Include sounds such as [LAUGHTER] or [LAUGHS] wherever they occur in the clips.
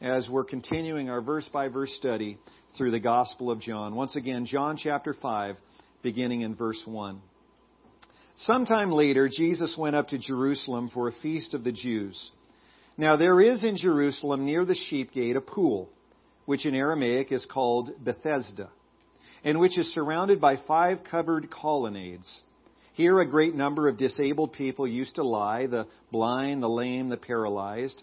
as we're continuing our verse by verse study through the Gospel of John. Once again, John chapter 5, beginning in verse 1. Sometime later, Jesus went up to Jerusalem for a feast of the Jews. Now there is in Jerusalem near the sheep gate a pool, which in Aramaic is called Bethesda, and which is surrounded by five covered colonnades. Here a great number of disabled people used to lie, the blind, the lame, the paralyzed.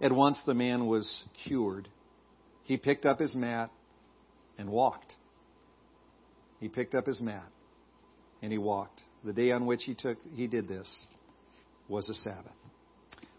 At once the man was cured. He picked up his mat and walked. He picked up his mat and he walked. The day on which he took he did this was a Sabbath.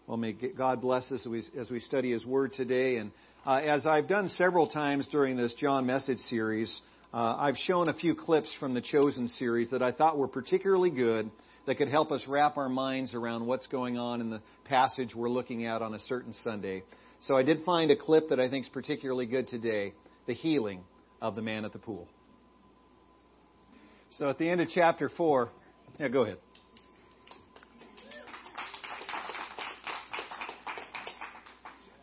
Well, may God bless us as we, as we study His Word today. And uh, as I've done several times during this John message series, uh, I've shown a few clips from the Chosen series that I thought were particularly good that could help us wrap our minds around what's going on in the passage we're looking at on a certain Sunday. So I did find a clip that I think is particularly good today the healing of the man at the pool. So at the end of chapter 4, yeah, go ahead.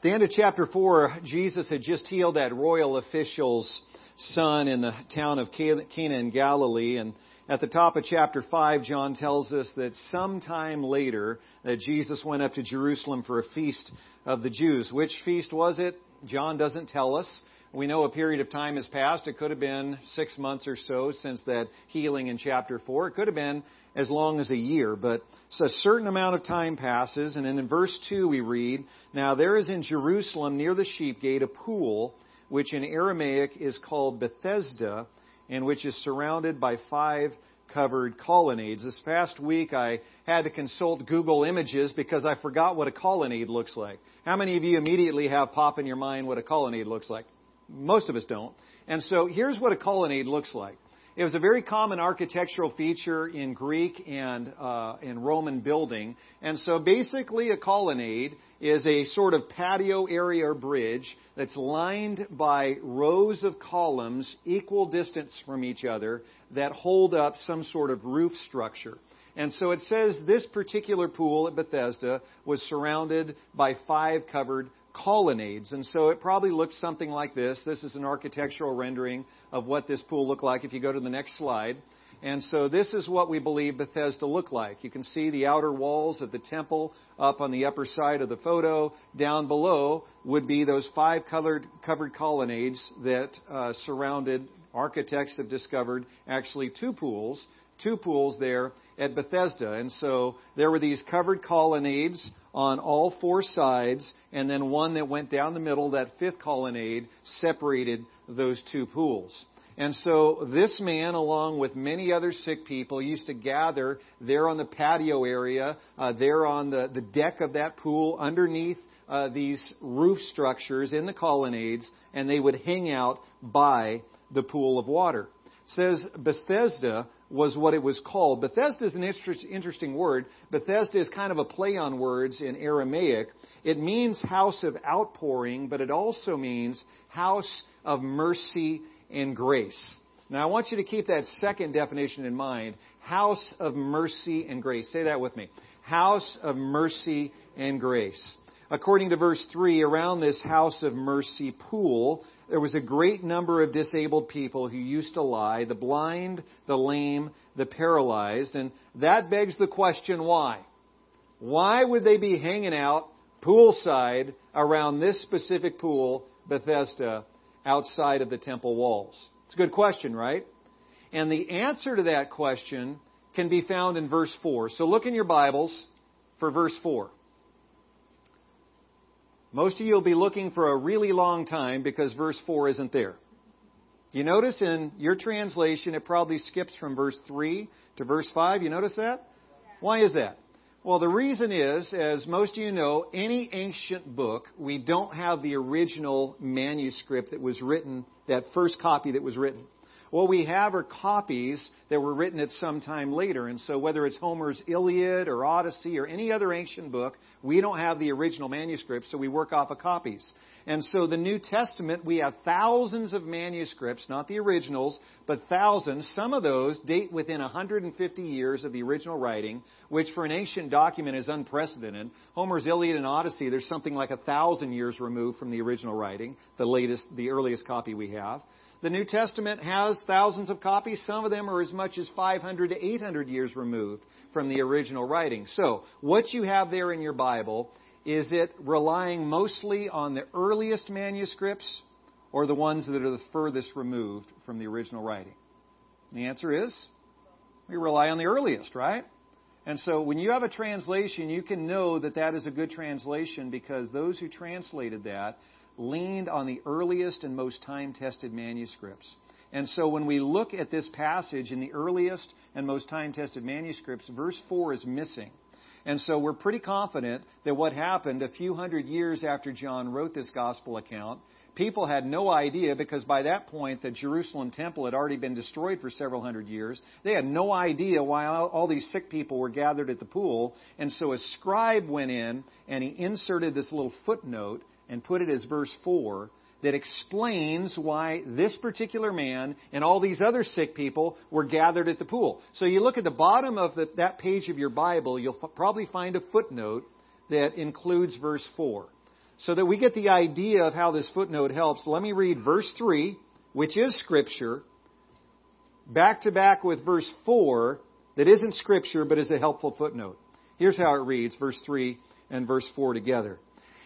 The end of chapter 4, Jesus had just healed that royal official's son in the town of Cana in Galilee, and at the top of chapter 5, John tells us that sometime later that Jesus went up to Jerusalem for a feast of the Jews. Which feast was it? John doesn't tell us. We know a period of time has passed. It could have been six months or so since that healing in chapter 4. It could have been as long as a year, but a certain amount of time passes. And then in verse 2 we read, Now there is in Jerusalem near the sheep gate a pool, which in Aramaic is called Bethesda and which is surrounded by five covered colonnades. This past week I had to consult Google Images because I forgot what a colonnade looks like. How many of you immediately have pop in your mind what a colonnade looks like? Most of us don't. And so here's what a colonnade looks like. It was a very common architectural feature in Greek and uh, in Roman building. And so basically, a colonnade is a sort of patio area or bridge that's lined by rows of columns equal distance from each other that hold up some sort of roof structure. And so it says this particular pool at Bethesda was surrounded by five covered colonnades. And so it probably looks something like this. This is an architectural rendering of what this pool looked like if you go to the next slide. And so this is what we believe Bethesda looked like. You can see the outer walls of the temple up on the upper side of the photo. Down below would be those five colored, covered colonnades that uh, surrounded, architects have discovered, actually two pools, two pools there at Bethesda. And so there were these covered colonnades on all four sides, and then one that went down the middle, that fifth colonnade, separated those two pools. And so this man, along with many other sick people, used to gather there on the patio area, uh, there on the, the deck of that pool, underneath uh, these roof structures in the colonnades, and they would hang out by the pool of water. Says Bethesda was what it was called. Bethesda is an interesting word. Bethesda is kind of a play on words in Aramaic. It means house of outpouring, but it also means house of mercy and grace. Now, I want you to keep that second definition in mind house of mercy and grace. Say that with me. House of mercy and grace. According to verse 3, around this house of mercy pool, there was a great number of disabled people who used to lie the blind, the lame, the paralyzed. And that begs the question why? Why would they be hanging out poolside around this specific pool, Bethesda, outside of the temple walls? It's a good question, right? And the answer to that question can be found in verse 4. So look in your Bibles for verse 4. Most of you will be looking for a really long time because verse 4 isn't there. You notice in your translation it probably skips from verse 3 to verse 5. You notice that? Why is that? Well, the reason is, as most of you know, any ancient book, we don't have the original manuscript that was written, that first copy that was written. What we have are copies that were written at some time later. And so whether it's Homer's Iliad or Odyssey or any other ancient book, we don't have the original manuscripts, so we work off of copies. And so the New Testament, we have thousands of manuscripts, not the originals, but thousands. Some of those date within 150 years of the original writing, which for an ancient document is unprecedented. Homer's Iliad and Odyssey, there's something like a thousand years removed from the original writing, the latest, the earliest copy we have. The New Testament has thousands of copies. Some of them are as much as 500 to 800 years removed from the original writing. So, what you have there in your Bible, is it relying mostly on the earliest manuscripts or the ones that are the furthest removed from the original writing? And the answer is we rely on the earliest, right? And so when you have a translation, you can know that that is a good translation because those who translated that leaned on the earliest and most time tested manuscripts. And so when we look at this passage in the earliest and most time tested manuscripts, verse 4 is missing. And so we're pretty confident that what happened a few hundred years after John wrote this gospel account, people had no idea because by that point the Jerusalem temple had already been destroyed for several hundred years. They had no idea why all these sick people were gathered at the pool. And so a scribe went in and he inserted this little footnote and put it as verse 4 that explains why this particular man and all these other sick people were gathered at the pool. So you look at the bottom of the, that page of your Bible, you'll f- probably find a footnote that includes verse 4. So that we get the idea of how this footnote helps, let me read verse 3, which is Scripture, back to back with verse 4, that isn't Scripture but is a helpful footnote. Here's how it reads, verse 3 and verse 4 together.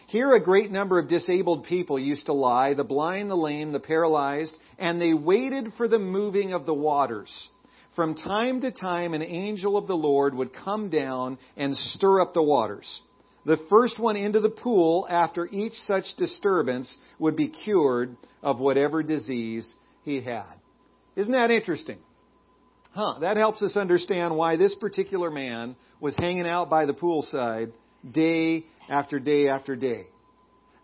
Here a great number of disabled people used to lie, the blind, the lame, the paralyzed, and they waited for the moving of the waters. From time to time, an angel of the Lord would come down and stir up the waters. The first one into the pool after each such disturbance would be cured of whatever disease he had. Isn't that interesting? Huh, that helps us understand why this particular man was hanging out by the poolside day after day after day.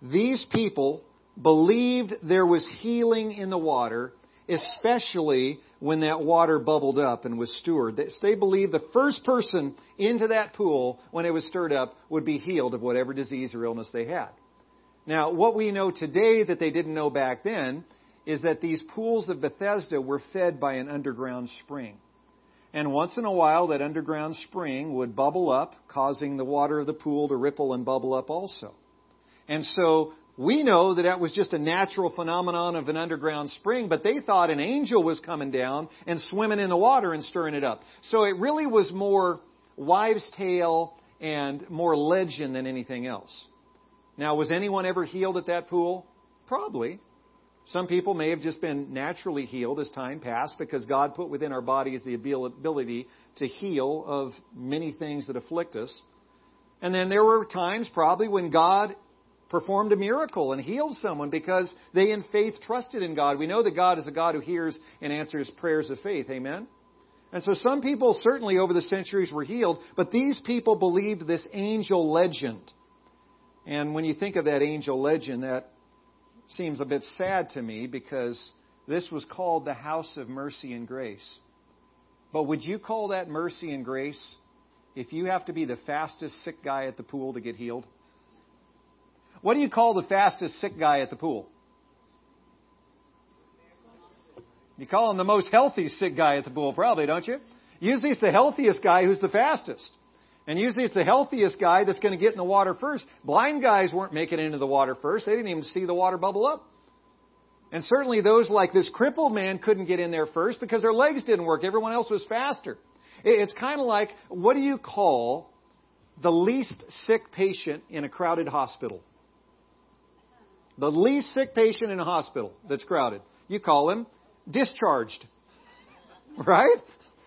These people believed there was healing in the water, especially when that water bubbled up and was stirred. They believed the first person into that pool, when it was stirred up, would be healed of whatever disease or illness they had. Now, what we know today that they didn't know back then is that these pools of Bethesda were fed by an underground spring. And once in a while, that underground spring would bubble up, causing the water of the pool to ripple and bubble up also. And so we know that that was just a natural phenomenon of an underground spring, but they thought an angel was coming down and swimming in the water and stirring it up. So it really was more wives' tale and more legend than anything else. Now, was anyone ever healed at that pool? Probably. Some people may have just been naturally healed as time passed because God put within our bodies the ability to heal of many things that afflict us. And then there were times probably when God performed a miracle and healed someone because they in faith trusted in God. We know that God is a God who hears and answers prayers of faith. Amen? And so some people certainly over the centuries were healed, but these people believed this angel legend. And when you think of that angel legend, that seems a bit sad to me because this was called the house of mercy and grace. But would you call that mercy and grace if you have to be the fastest sick guy at the pool to get healed? What do you call the fastest sick guy at the pool? You call him the most healthy sick guy at the pool, probably, don't you? Usually it's the healthiest guy who's the fastest. And usually it's the healthiest guy that's going to get in the water first. Blind guys weren't making it into the water first. They didn't even see the water bubble up. And certainly those like this crippled man couldn't get in there first because their legs didn't work. Everyone else was faster. It's kind of like, what do you call the least sick patient in a crowded hospital? The least sick patient in a hospital that's crowded. You call him discharged. [LAUGHS] Right?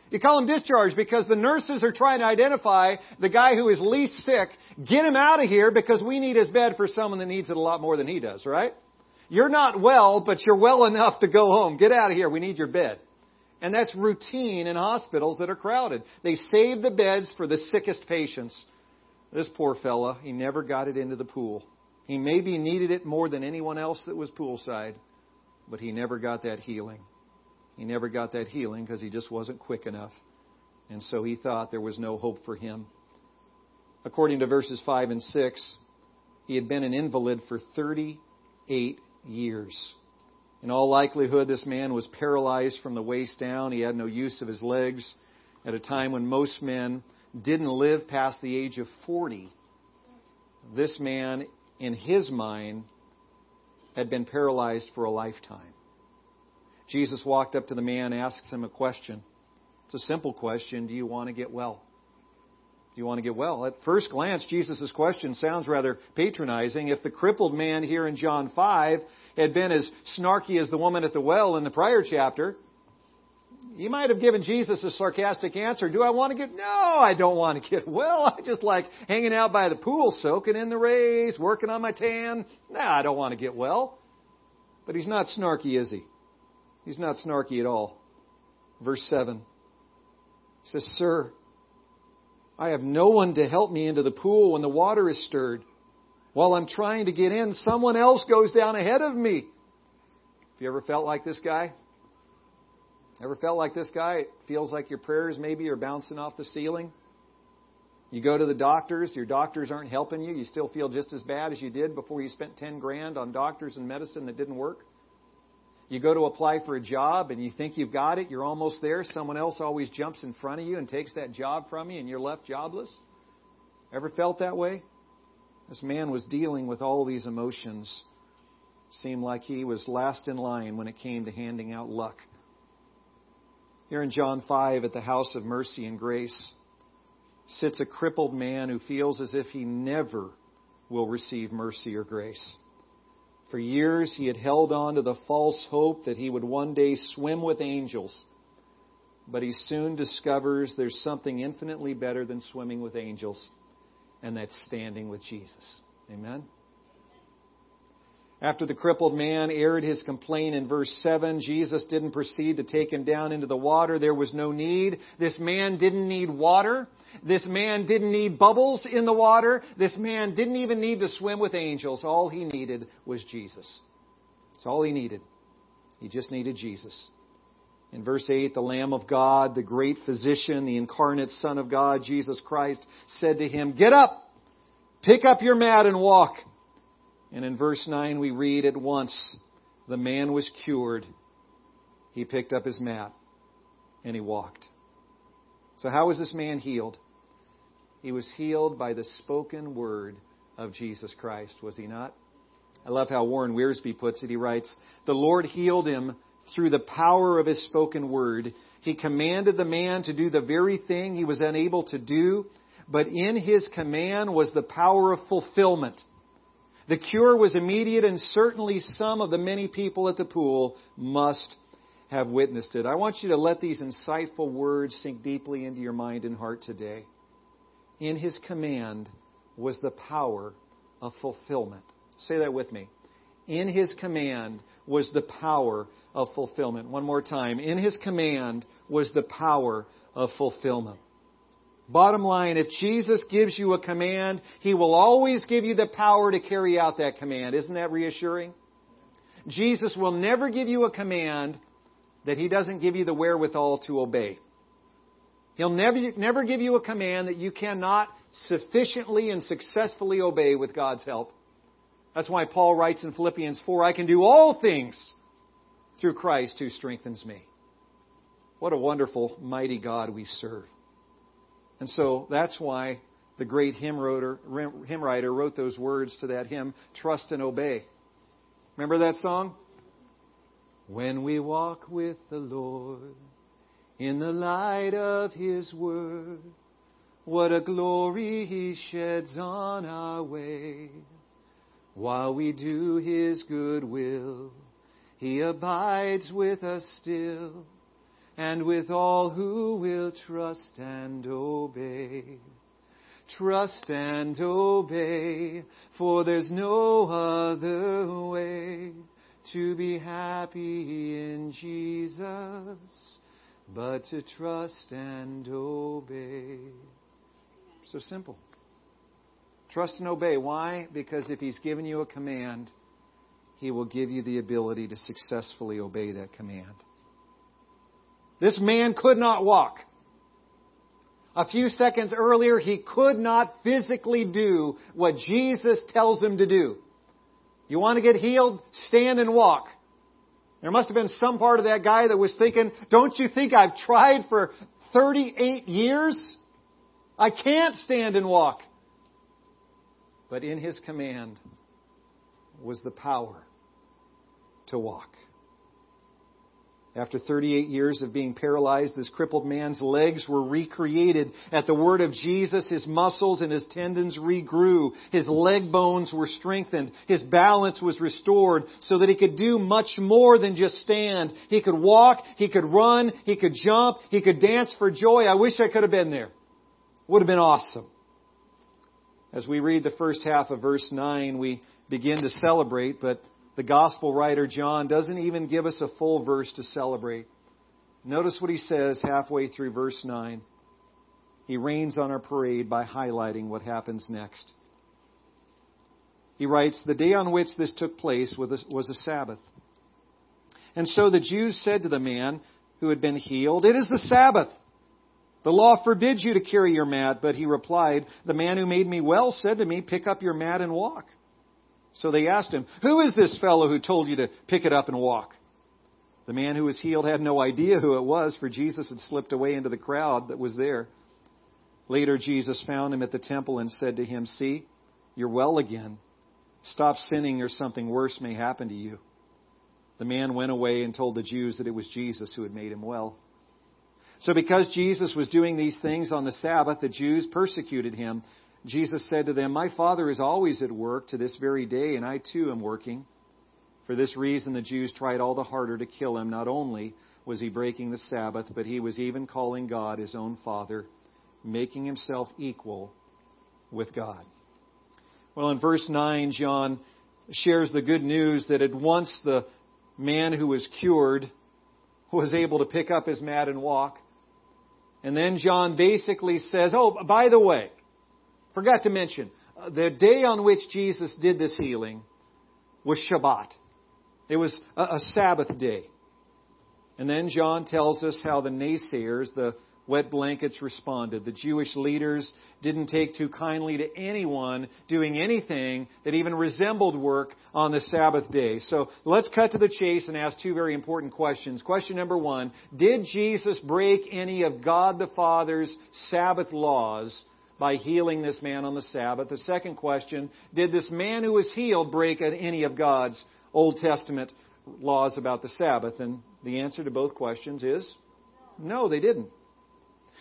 You call him discharged because the nurses are trying to identify the guy who is least sick, get him out of here because we need his bed for someone that needs it a lot more than he does, right? You're not well, but you're well enough to go home. Get out of here. We need your bed. And that's routine in hospitals that are crowded. They save the beds for the sickest patients This poor fella, he never got it into the pool. He maybe needed it more than anyone else that was poolside, but he never got that healing. He never got that healing because he just wasn't quick enough. And so he thought there was no hope for him. According to verses 5 and 6, he had been an invalid for 38 years. In all likelihood, this man was paralyzed from the waist down. He had no use of his legs at a time when most men didn't live past the age of 40. This man, in his mind, had been paralyzed for a lifetime. Jesus walked up to the man, asks him a question. It's a simple question Do you want to get well? Do you want to get well? At first glance, Jesus' question sounds rather patronizing. If the crippled man here in John 5 had been as snarky as the woman at the well in the prior chapter, he might have given Jesus a sarcastic answer. Do I want to get? No, I don't want to get well. I just like hanging out by the pool, soaking in the rays, working on my tan. No, I don't want to get well. But he's not snarky, is he? He's not snarky at all. Verse 7 he says, Sir, I have no one to help me into the pool when the water is stirred. While I'm trying to get in, someone else goes down ahead of me. Have you ever felt like this guy? Ever felt like this guy? It feels like your prayers maybe are bouncing off the ceiling. You go to the doctors, your doctors aren't helping you. You still feel just as bad as you did before you spent 10 grand on doctors and medicine that didn't work. You go to apply for a job and you think you've got it, you're almost there. Someone else always jumps in front of you and takes that job from you and you're left jobless. Ever felt that way? This man was dealing with all these emotions. Seemed like he was last in line when it came to handing out luck. Here in John 5 at the house of mercy and grace sits a crippled man who feels as if he never will receive mercy or grace. For years he had held on to the false hope that he would one day swim with angels. But he soon discovers there's something infinitely better than swimming with angels, and that's standing with Jesus. Amen? After the crippled man aired his complaint in verse 7, Jesus didn't proceed to take him down into the water. There was no need. This man didn't need water. This man didn't need bubbles in the water. This man didn't even need to swim with angels. All he needed was Jesus. That's all he needed. He just needed Jesus. In verse 8, the Lamb of God, the great physician, the incarnate Son of God, Jesus Christ, said to him, Get up! Pick up your mat and walk. And in verse 9, we read at once, the man was cured. He picked up his mat and he walked. So, how was this man healed? He was healed by the spoken word of Jesus Christ, was he not? I love how Warren Wiersbe puts it. He writes, The Lord healed him through the power of his spoken word. He commanded the man to do the very thing he was unable to do, but in his command was the power of fulfillment. The cure was immediate, and certainly some of the many people at the pool must have witnessed it. I want you to let these insightful words sink deeply into your mind and heart today. In his command was the power of fulfillment. Say that with me. In his command was the power of fulfillment. One more time. In his command was the power of fulfillment. Bottom line, if Jesus gives you a command, He will always give you the power to carry out that command. Isn't that reassuring? Jesus will never give you a command that He doesn't give you the wherewithal to obey. He'll never, never give you a command that you cannot sufficiently and successfully obey with God's help. That's why Paul writes in Philippians 4, I can do all things through Christ who strengthens me. What a wonderful, mighty God we serve. And so that's why the great hymn writer, hymn writer wrote those words to that hymn, Trust and Obey. Remember that song? When we walk with the Lord in the light of His Word, what a glory He sheds on our way. While we do His good will, He abides with us still and with all who will trust and obey. Trust and obey, for there's no other way to be happy in Jesus but to trust and obey. So simple. Trust and obey. Why? Because if He's given you a command, He will give you the ability to successfully obey that command. This man could not walk. A few seconds earlier, he could not physically do what Jesus tells him to do. You want to get healed? Stand and walk. There must have been some part of that guy that was thinking, don't you think I've tried for 38 years? I can't stand and walk. But in his command was the power to walk. After 38 years of being paralyzed, this crippled man's legs were recreated. At the word of Jesus, his muscles and his tendons regrew. His leg bones were strengthened. His balance was restored so that he could do much more than just stand. He could walk, he could run, he could jump, he could dance for joy. I wish I could have been there. Would have been awesome. As we read the first half of verse 9, we begin to celebrate, but the gospel writer John doesn't even give us a full verse to celebrate. Notice what he says halfway through verse 9. He rains on our parade by highlighting what happens next. He writes, The day on which this took place was a Sabbath. And so the Jews said to the man who had been healed, It is the Sabbath. The law forbids you to carry your mat. But he replied, The man who made me well said to me, Pick up your mat and walk. So they asked him, Who is this fellow who told you to pick it up and walk? The man who was healed had no idea who it was, for Jesus had slipped away into the crowd that was there. Later, Jesus found him at the temple and said to him, See, you're well again. Stop sinning, or something worse may happen to you. The man went away and told the Jews that it was Jesus who had made him well. So, because Jesus was doing these things on the Sabbath, the Jews persecuted him Jesus said to them, My Father is always at work to this very day, and I too am working. For this reason, the Jews tried all the harder to kill him. Not only was he breaking the Sabbath, but he was even calling God his own Father, making himself equal with God. Well, in verse 9, John shares the good news that at once the man who was cured was able to pick up his mat and walk. And then John basically says, Oh, by the way, Forgot to mention, uh, the day on which Jesus did this healing was Shabbat. It was a, a Sabbath day. And then John tells us how the naysayers, the wet blankets, responded. The Jewish leaders didn't take too kindly to anyone doing anything that even resembled work on the Sabbath day. So let's cut to the chase and ask two very important questions. Question number one Did Jesus break any of God the Father's Sabbath laws by healing this man on the Sabbath? The second question, did this man who was healed break any of God's Old Testament laws about the Sabbath? And the answer to both questions is no, they didn't.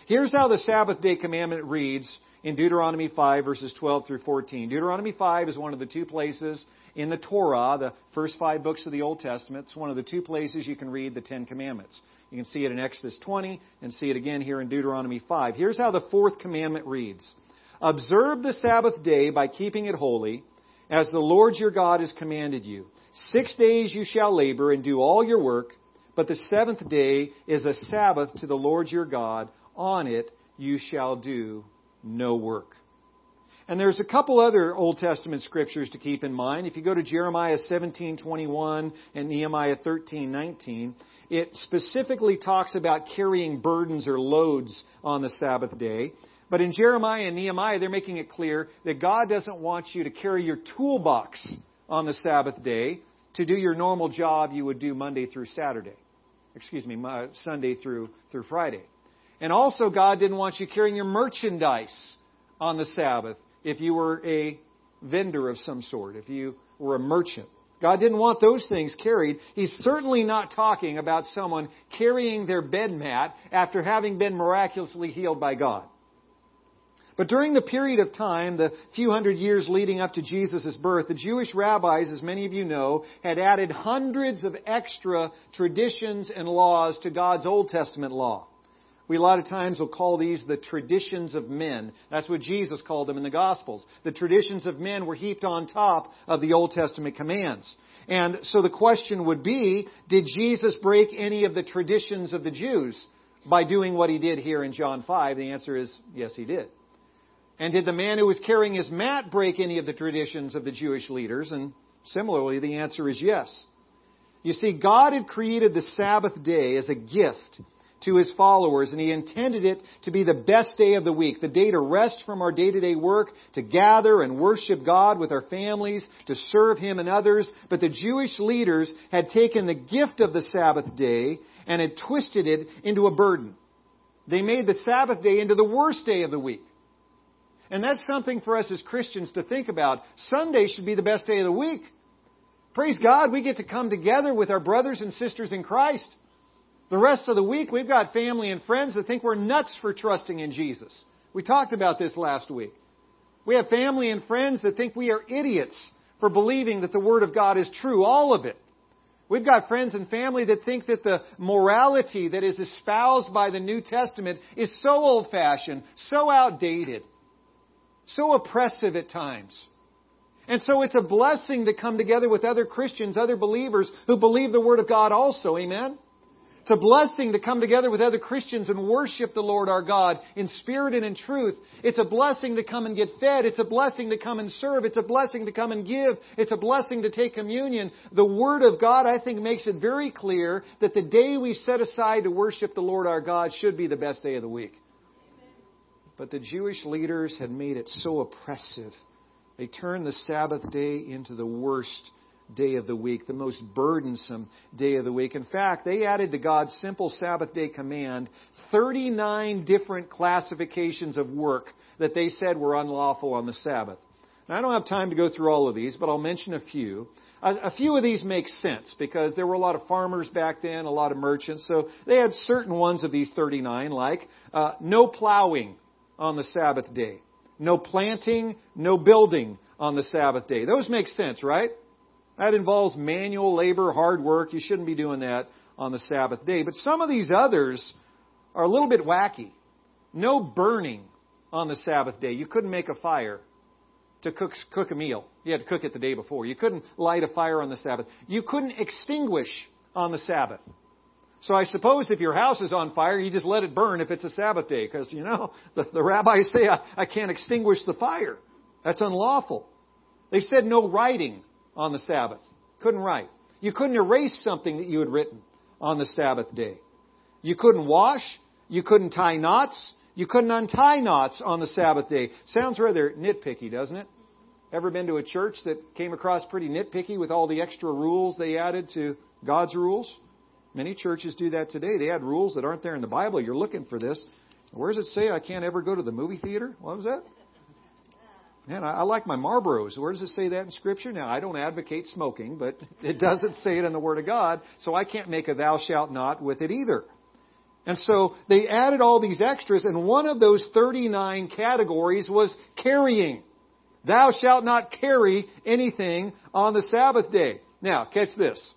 Here's how the Sabbath day commandment reads in Deuteronomy 5, verses 12 through 14. Deuteronomy 5 is one of the two places in the Torah, the first five books of the Old Testament. It's one of the two places you can read the Ten Commandments. You can see it in Exodus 20 and see it again here in Deuteronomy 5. Here's how the fourth commandment reads Observe the Sabbath day by keeping it holy, as the Lord your God has commanded you. Six days you shall labor and do all your work, but the seventh day is a Sabbath to the Lord your God. On it you shall do no work. And there's a couple other Old Testament scriptures to keep in mind. If you go to Jeremiah 17:21 and Nehemiah 13:19, it specifically talks about carrying burdens or loads on the Sabbath day. But in Jeremiah and Nehemiah, they're making it clear that God doesn't want you to carry your toolbox on the Sabbath day to do your normal job you would do Monday through Saturday. Excuse me, Sunday through, through Friday. And also, God didn't want you carrying your merchandise on the Sabbath if you were a vendor of some sort, if you were a merchant. God didn't want those things carried. He's certainly not talking about someone carrying their bed mat after having been miraculously healed by God. But during the period of time, the few hundred years leading up to Jesus' birth, the Jewish rabbis, as many of you know, had added hundreds of extra traditions and laws to God's Old Testament law. We a lot of times will call these the traditions of men. That's what Jesus called them in the Gospels. The traditions of men were heaped on top of the Old Testament commands. And so the question would be, did Jesus break any of the traditions of the Jews by doing what he did here in John 5? The answer is yes, he did. And did the man who was carrying his mat break any of the traditions of the Jewish leaders? And similarly, the answer is yes. You see, God had created the Sabbath day as a gift to his followers, and he intended it to be the best day of the week, the day to rest from our day to day work, to gather and worship God with our families, to serve him and others. But the Jewish leaders had taken the gift of the Sabbath day and had twisted it into a burden. They made the Sabbath day into the worst day of the week. And that's something for us as Christians to think about. Sunday should be the best day of the week. Praise God, we get to come together with our brothers and sisters in Christ. The rest of the week, we've got family and friends that think we're nuts for trusting in Jesus. We talked about this last week. We have family and friends that think we are idiots for believing that the Word of God is true, all of it. We've got friends and family that think that the morality that is espoused by the New Testament is so old fashioned, so outdated, so oppressive at times. And so it's a blessing to come together with other Christians, other believers who believe the Word of God also. Amen? It's a blessing to come together with other Christians and worship the Lord our God in spirit and in truth. It's a blessing to come and get fed. It's a blessing to come and serve. It's a blessing to come and give. It's a blessing to take communion. The Word of God, I think, makes it very clear that the day we set aside to worship the Lord our God should be the best day of the week. But the Jewish leaders had made it so oppressive. They turned the Sabbath day into the worst day of the week, the most burdensome day of the week. In fact, they added to God's simple Sabbath day command 39 different classifications of work that they said were unlawful on the Sabbath. Now, I don't have time to go through all of these, but I'll mention a few. A, few of these make sense because there were a lot of farmers back then, a lot of merchants, so they had certain ones of these 39, like uh, no plowing on the Sabbath day, no planting, no building on the Sabbath day. Those make sense, right? That involves manual labor, hard work. You shouldn't be doing that on the Sabbath day. But some of these others are a little bit wacky. No burning on the Sabbath day. You couldn't make a fire to cook, cook a meal. You had to cook it the day before. You couldn't light a fire on the Sabbath. You couldn't extinguish on the Sabbath. So I suppose if your house is on fire, you just let it burn if it's a Sabbath day, because, you know, [LAUGHS] the, the rabbis say I, I can't extinguish the fire. That's unlawful. They said no writing on the Sabbath. Couldn't write. You couldn't erase something that you had written on the Sabbath day. You couldn't wash. You couldn't tie knots. You couldn't untie knots on the Sabbath day. Sounds rather nitpicky, doesn't it? Ever been to a church that came across pretty nitpicky with all the extra rules they added to God's rules? Many churches do that today. They add rules that aren't there in the Bible. You're looking for this. Where does it say I can't ever go to the movie theater? What was that? Man, I, I like my Marlboros. Where does it say that in Scripture? Now, I don't advocate smoking, but [LAUGHS] it doesn't say it in the Word of God, so I can't make a thou shalt not with it either. And so they added all these extras, and one of those 39 categories was carrying. Thou shalt not carry anything on the Sabbath day. Now, catch this.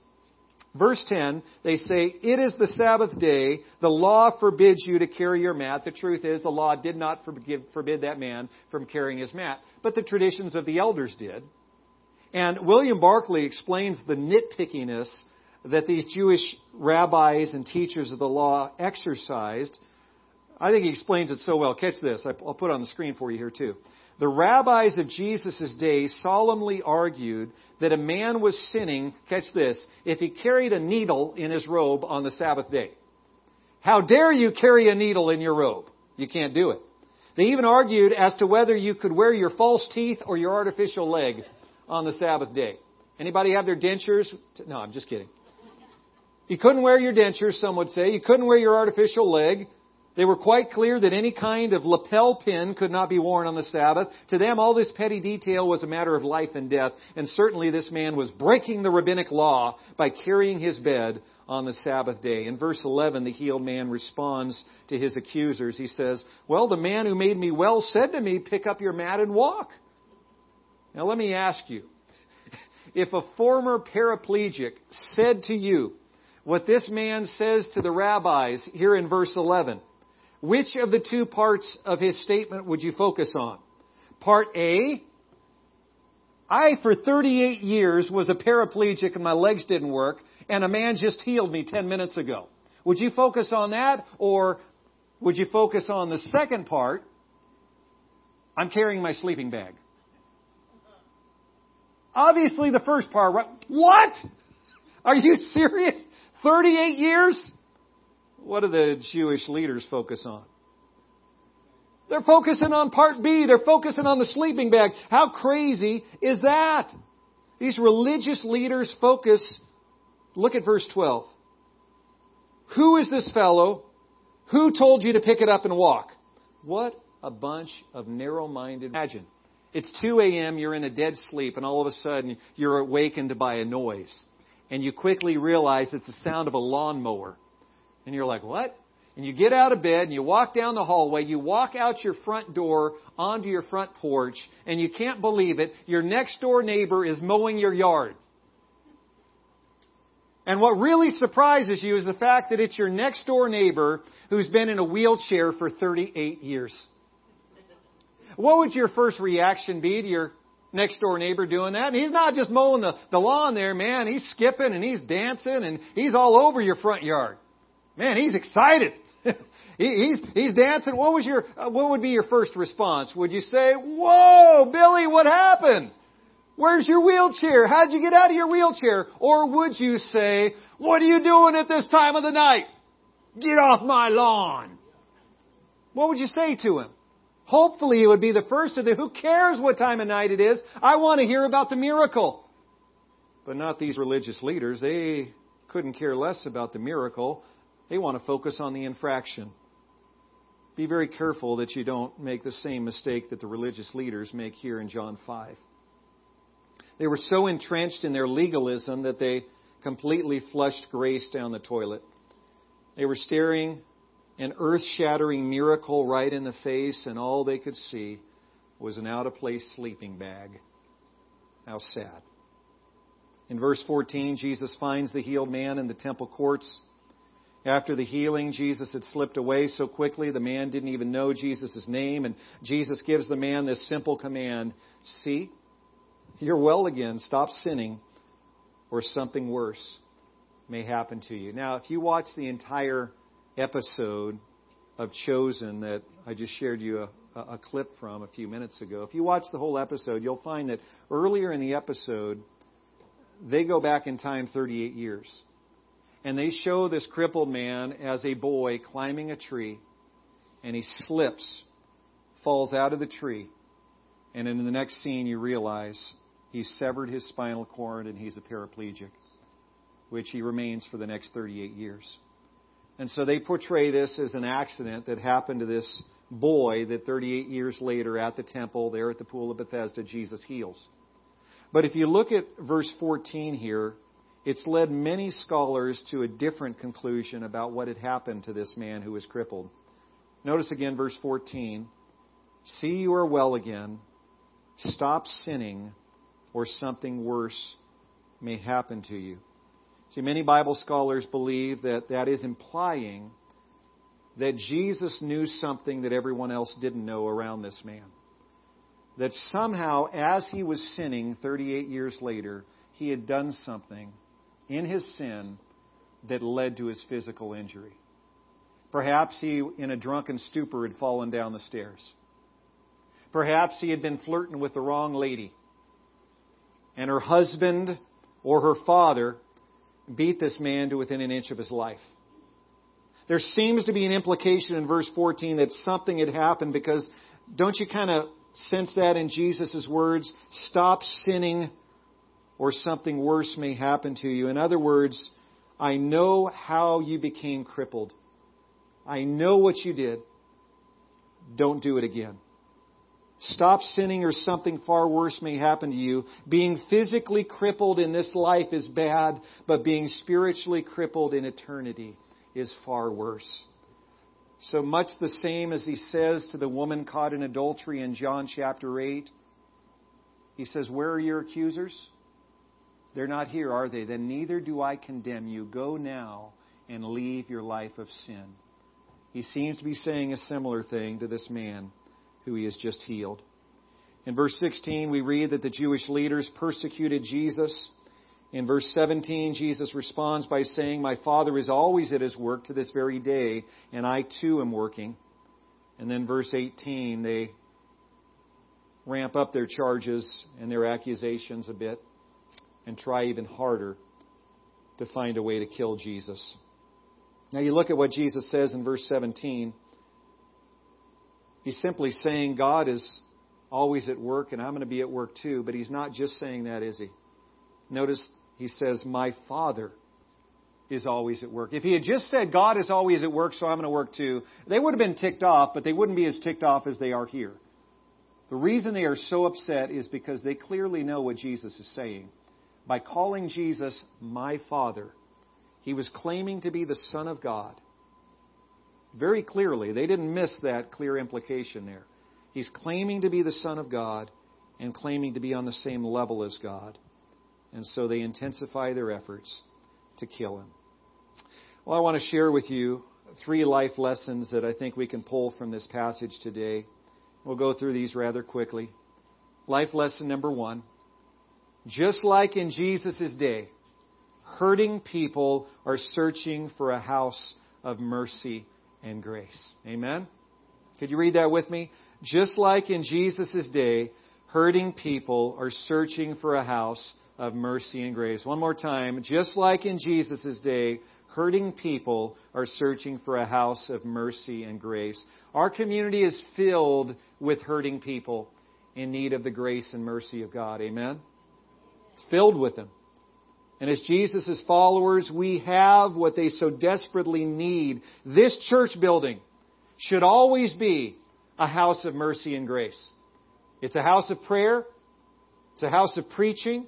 Verse 10, they say, It is the Sabbath day. The law forbids you to carry your mat. The truth is, the law did not forbid that man from carrying his mat, but the traditions of the elders did. And William Barclay explains the nitpickiness that these Jewish rabbis and teachers of the law exercised. I think he explains it so well. Catch this. I'll put it on the screen for you here, too. The rabbis of Jesus' day solemnly argued that a man was sinning, catch this, if he carried a needle in his robe on the Sabbath day. How dare you carry a needle in your robe? You can't do it. They even argued as to whether you could wear your false teeth or your artificial leg on the Sabbath day. Anybody have their dentures? No, I'm just kidding. You couldn't wear your dentures, some would say. You couldn't wear your artificial leg. They were quite clear that any kind of lapel pin could not be worn on the Sabbath. To them, all this petty detail was a matter of life and death, and certainly this man was breaking the rabbinic law by carrying his bed on the Sabbath day. In verse 11, the healed man responds to his accusers. He says, Well, the man who made me well said to me, Pick up your mat and walk. Now let me ask you, [LAUGHS] if a former paraplegic said to you what this man says to the rabbis here in verse 11, which of the two parts of his statement would you focus on? Part A, I for 38 years was a paraplegic and my legs didn't work, and a man just healed me 10 minutes ago. Would you focus on that, or would you focus on the second part? I'm carrying my sleeping bag. Obviously, the first part, right? What? Are you serious? 38 years? What do the Jewish leaders focus on? They're focusing on part B. They're focusing on the sleeping bag. How crazy is that? These religious leaders focus. Look at verse 12. Who is this fellow? Who told you to pick it up and walk? What a bunch of narrow minded. Imagine. It's 2 a.m., you're in a dead sleep, and all of a sudden you're awakened by a noise. And you quickly realize it's the sound of a lawnmower. And you're like, what? And you get out of bed and you walk down the hallway, you walk out your front door onto your front porch, and you can't believe it, your next door neighbor is mowing your yard. And what really surprises you is the fact that it's your next door neighbor who's been in a wheelchair for 38 years. What would your first reaction be to your next door neighbor doing that? And he's not just mowing the, the lawn there, man. He's skipping and he's dancing and he's all over your front yard. Man, he's excited. [LAUGHS] he, he's, he's dancing. What was your, uh, what would be your first response? Would you say, whoa, Billy, what happened? Where's your wheelchair? How'd you get out of your wheelchair? Or would you say, what are you doing at this time of the night? Get off my lawn. What would you say to him? Hopefully it would be the first of the, who cares what time of night it is? I want to hear about the miracle. But not these religious leaders. They couldn't care less about the miracle. They want to focus on the infraction. Be very careful that you don't make the same mistake that the religious leaders make here in John 5. They were so entrenched in their legalism that they completely flushed grace down the toilet. They were staring an earth shattering miracle right in the face, and all they could see was an out of place sleeping bag. How sad. In verse 14, Jesus finds the healed man in the temple courts. After the healing, Jesus had slipped away so quickly the man didn't even know Jesus' name, and Jesus gives the man this simple command See, you're well again. Stop sinning, or something worse may happen to you. Now, if you watch the entire episode of Chosen that I just shared you a, a clip from a few minutes ago. If you watch the whole episode, you'll find that earlier in the episode, they go back in time 38 years. And they show this crippled man as a boy climbing a tree, and he slips, falls out of the tree, and in the next scene, you realize he's severed his spinal cord and he's a paraplegic, which he remains for the next 38 years. And so they portray this as an accident that happened to this boy that 38 years later at the temple, there at the pool of Bethesda, Jesus heals. But if you look at verse 14 here, it's led many scholars to a different conclusion about what had happened to this man who was crippled. Notice again verse 14. See you are well again. Stop sinning, or something worse may happen to you. See, many Bible scholars believe that that is implying that Jesus knew something that everyone else didn't know around this man. That somehow, as he was sinning 38 years later, he had done something in his sin that led to his physical injury. Perhaps he, in a drunken stupor, had fallen down the stairs. Perhaps he had been flirting with the wrong lady. And her husband or her father beat this man to within an inch of his life. There seems to be an implication in verse 14 that something had happened because don't you kind of sense that in Jesus' words? Stop sinning or something worse may happen to you. In other words, I know how you became crippled. I know what you did. Don't do it again. Stop sinning or something far worse may happen to you. Being physically crippled in this life is bad, but being spiritually crippled in eternity is far worse. So much the same as he says to the woman caught in adultery in John chapter 8. He says, Where are your accusers? They're not here, are they? Then neither do I condemn you. Go now and leave your life of sin. He seems to be saying a similar thing to this man who he has just healed. In verse 16, we read that the Jewish leaders persecuted Jesus. In verse 17, Jesus responds by saying, My Father is always at his work to this very day, and I too am working. And then verse 18, they ramp up their charges and their accusations a bit and try even harder to find a way to kill Jesus. Now you look at what Jesus says in verse 17. He's simply saying God is always at work and I'm going to be at work too, but he's not just saying that, is he? Notice he says, My Father is always at work. If he had just said God is always at work, so I'm going to work too, they would have been ticked off, but they wouldn't be as ticked off as they are here. The reason they are so upset is because they clearly know what Jesus is saying. By calling Jesus my Father, he was claiming to be the Son of God. Very clearly, they didn't miss that clear implication there. He's claiming to be the Son of God and claiming to be on the same level as God. And so they intensify their efforts to kill him. Well, I want to share with you three life lessons that I think we can pull from this passage today. We'll go through these rather quickly. Life lesson number one. Just like in Jesus' day, hurting people are searching for a house of mercy and grace. Amen? Could you read that with me? Just like in Jesus' day, hurting people are searching for a house of mercy and grace. One more time. Just like in Jesus' day, hurting people are searching for a house of mercy and grace. Our community is filled with hurting people in need of the grace and mercy of God. Amen? It's filled with them. And as Jesus' followers, we have what they so desperately need. This church building should always be a house of mercy and grace. It's a house of prayer. It's a house of preaching.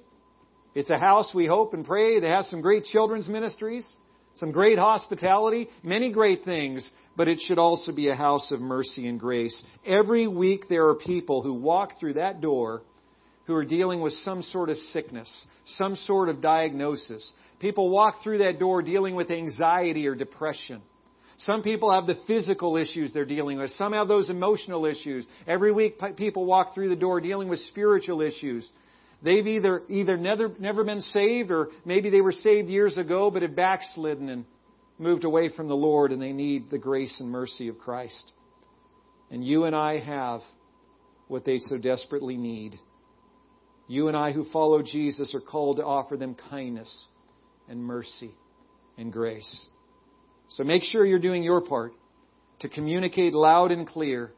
It's a house, we hope and pray, that has some great children's ministries, some great hospitality, many great things, but it should also be a house of mercy and grace. Every week there are people who walk through that door who are dealing with some sort of sickness, some sort of diagnosis. People walk through that door dealing with anxiety or depression. Some people have the physical issues they're dealing with. Some have those emotional issues. Every week people walk through the door dealing with spiritual issues. They've either, either never, never been saved or maybe they were saved years ago but have backslidden and moved away from the Lord and they need the grace and mercy of Christ. And you and I have what they so desperately need. You and I who follow Jesus are called to offer them kindness and mercy and grace. So make sure you're doing your part to communicate loud and clear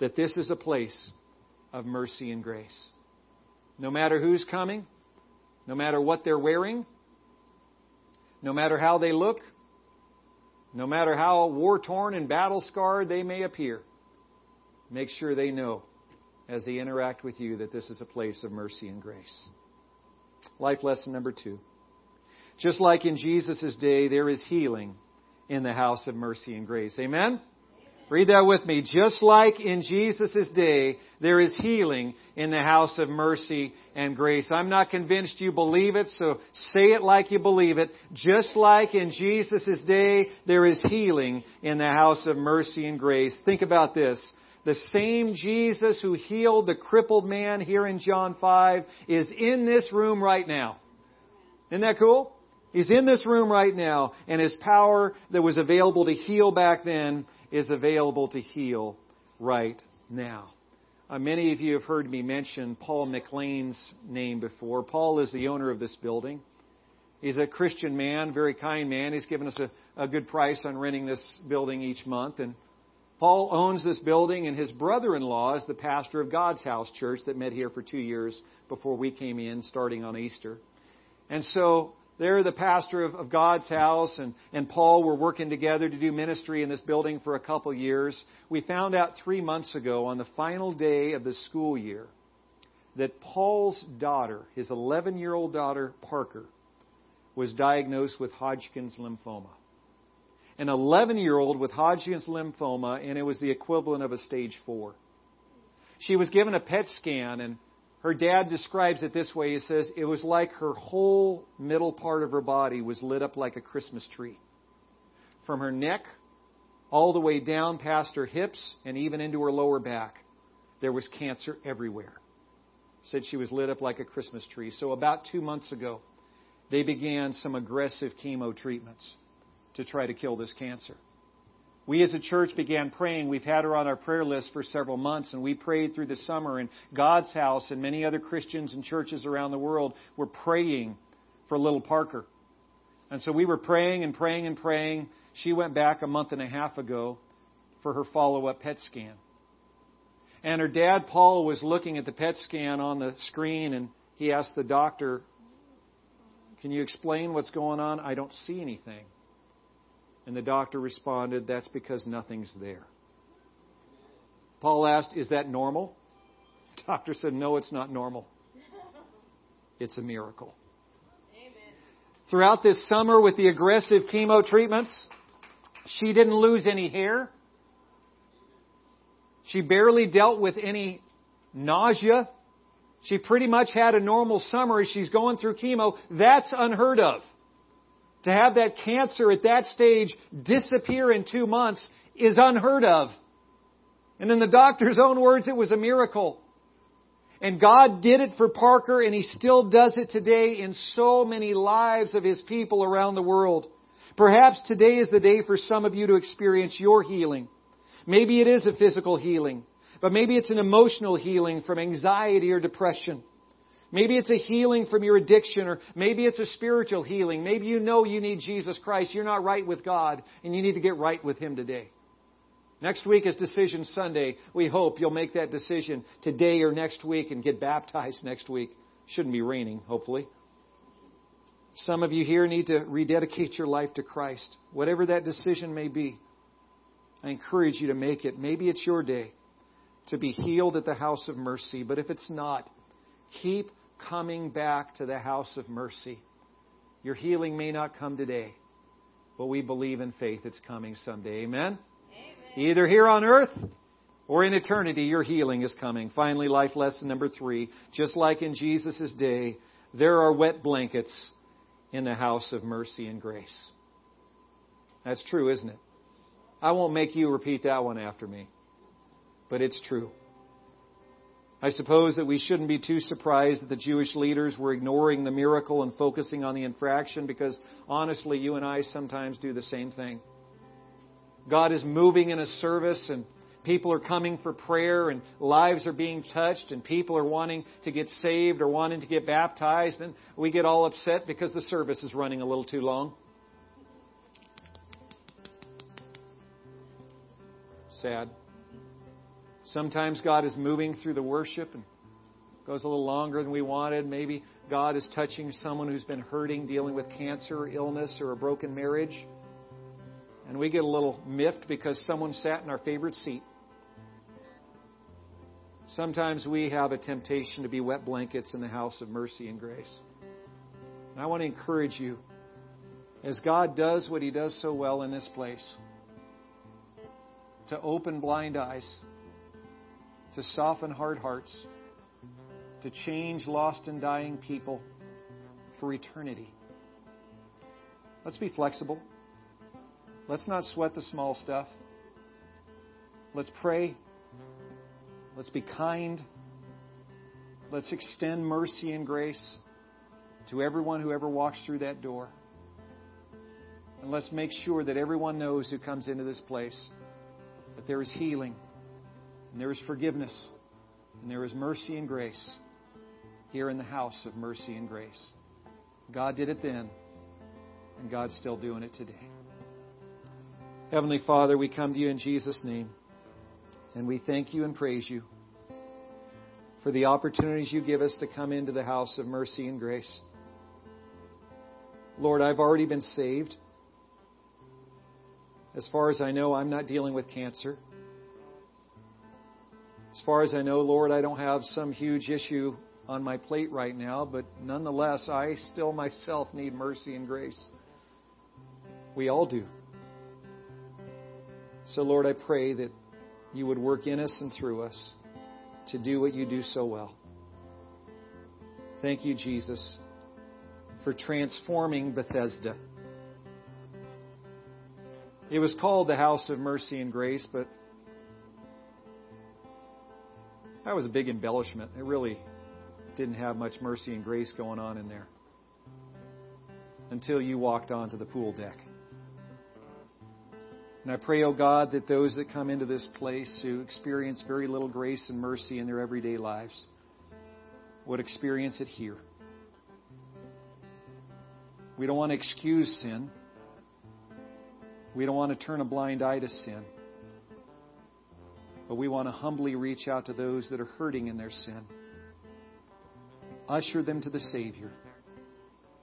that this is a place of mercy and grace. No matter who's coming, no matter what they're wearing, no matter how they look, no matter how war torn and battle scarred they may appear, make sure they know as they interact with you that this is a place of mercy and grace. Life lesson number two. Just like in Jesus' day, there is healing in the house of mercy and grace. Amen? Read that with me. Just like in Jesus' day, there is healing in the house of mercy and grace. I'm not convinced you believe it, so say it like you believe it. Just like in Jesus' day, there is healing in the house of mercy and grace. Think about this. The same Jesus who healed the crippled man here in John 5 is in this room right now. Isn't that cool? He's in this room right now, and his power that was available to heal back then is available to heal right now. Uh, many of you have heard me mention Paul McLean's name before. Paul is the owner of this building. He's a Christian man, very kind man. He's given us a, a good price on renting this building each month. And Paul owns this building, and his brother in law is the pastor of God's House Church that met here for two years before we came in, starting on Easter. And so they're the pastor of, of God's House, and, and Paul were working together to do ministry in this building for a couple years. We found out three months ago, on the final day of the school year, that Paul's daughter, his 11 year old daughter, Parker, was diagnosed with Hodgkin's lymphoma an 11 year old with Hodgkin's lymphoma, and it was the equivalent of a stage four. She was given a PET scan, and her dad describes it this way. He says it was like her whole middle part of her body was lit up like a Christmas tree. From her neck all the way down past her hips and even into her lower back, there was cancer everywhere. Said she was lit up like a Christmas tree. So about two months ago, they began some aggressive chemo treatments to try to kill this cancer. We as a church began praying. We've had her on our prayer list for several months, and we prayed through the summer. In God's house and many other Christians and churches around the world were praying for little Parker. And so we were praying and praying and praying. She went back a month and a half ago for her follow up PET scan. And her dad, Paul, was looking at the PET scan on the screen and he asked the doctor, Can you explain what's going on? I don't see anything. And the doctor responded, That's because nothing's there. Paul asked, Is that normal? The [LAUGHS] doctor said, No, it's not normal. It's a miracle. Amen. Throughout this summer with the aggressive chemo treatments, she didn't lose any hair. She barely dealt with any nausea. She pretty much had a normal summer as she's going through chemo. That's unheard of. To have that cancer at that stage disappear in two months is unheard of. And in the doctor's own words, it was a miracle. And God did it for Parker and He still does it today in so many lives of His people around the world. Perhaps today is the day for some of you to experience your healing. Maybe it is a physical healing, but maybe it's an emotional healing from anxiety or depression. Maybe it's a healing from your addiction, or maybe it's a spiritual healing. Maybe you know you need Jesus Christ. You're not right with God, and you need to get right with Him today. Next week is Decision Sunday. We hope you'll make that decision today or next week and get baptized next week. Shouldn't be raining, hopefully. Some of you here need to rededicate your life to Christ, whatever that decision may be. I encourage you to make it. Maybe it's your day to be healed at the house of mercy, but if it's not, keep coming back to the house of mercy. Your healing may not come today, but we believe in faith it's coming someday. Amen? Amen? Either here on earth or in eternity, your healing is coming. Finally, life lesson number three. Just like in Jesus' day, there are wet blankets in the house of mercy and grace. That's true, isn't it? I won't make you repeat that one after me, but it's true. I suppose that we shouldn't be too surprised that the Jewish leaders were ignoring the miracle and focusing on the infraction because honestly, you and I sometimes do the same thing. God is moving in a service and people are coming for prayer and lives are being touched and people are wanting to get saved or wanting to get baptized and we get all upset because the service is running a little too long. Sad. Sometimes God is moving through the worship and goes a little longer than we wanted. Maybe God is touching someone who's been hurting, dealing with cancer, or illness, or a broken marriage. And we get a little miffed because someone sat in our favorite seat. Sometimes we have a temptation to be wet blankets in the house of mercy and grace. And I want to encourage you, as God does what He does so well in this place, to open blind eyes to soften hard hearts, to change lost and dying people for eternity. Let's be flexible. Let's not sweat the small stuff. Let's pray. Let's be kind. Let's extend mercy and grace to everyone who ever walks through that door. And let's make sure that everyone knows who comes into this place that there is healing and there is forgiveness. And there is mercy and grace here in the house of mercy and grace. God did it then, and God's still doing it today. Heavenly Father, we come to you in Jesus' name, and we thank you and praise you for the opportunities you give us to come into the house of mercy and grace. Lord, I've already been saved. As far as I know, I'm not dealing with cancer. As far as I know, Lord, I don't have some huge issue on my plate right now, but nonetheless, I still myself need mercy and grace. We all do. So, Lord, I pray that you would work in us and through us to do what you do so well. Thank you, Jesus, for transforming Bethesda. It was called the House of Mercy and Grace, but That was a big embellishment. It really didn't have much mercy and grace going on in there until you walked onto the pool deck. And I pray, O oh God, that those that come into this place who experience very little grace and mercy in their everyday lives would experience it here. We don't want to excuse sin. We don't want to turn a blind eye to sin. But we want to humbly reach out to those that are hurting in their sin, usher them to the Savior,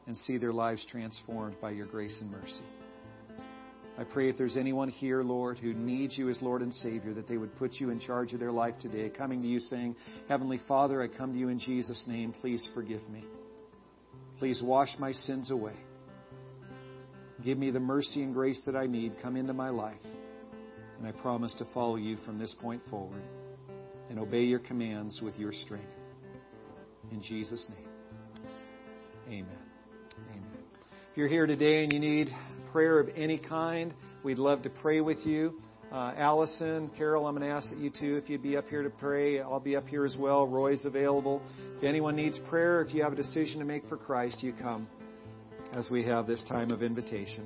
and see their lives transformed by your grace and mercy. I pray if there's anyone here, Lord, who needs you as Lord and Savior, that they would put you in charge of their life today, coming to you saying, Heavenly Father, I come to you in Jesus' name. Please forgive me. Please wash my sins away. Give me the mercy and grace that I need. Come into my life. And I promise to follow you from this point forward and obey your commands with your strength. In Jesus' name. Amen. Amen. If you're here today and you need prayer of any kind, we'd love to pray with you. Uh, Allison, Carol, I'm going to ask that you too, if you'd be up here to pray. I'll be up here as well. Roy's available. If anyone needs prayer, if you have a decision to make for Christ, you come as we have this time of invitation.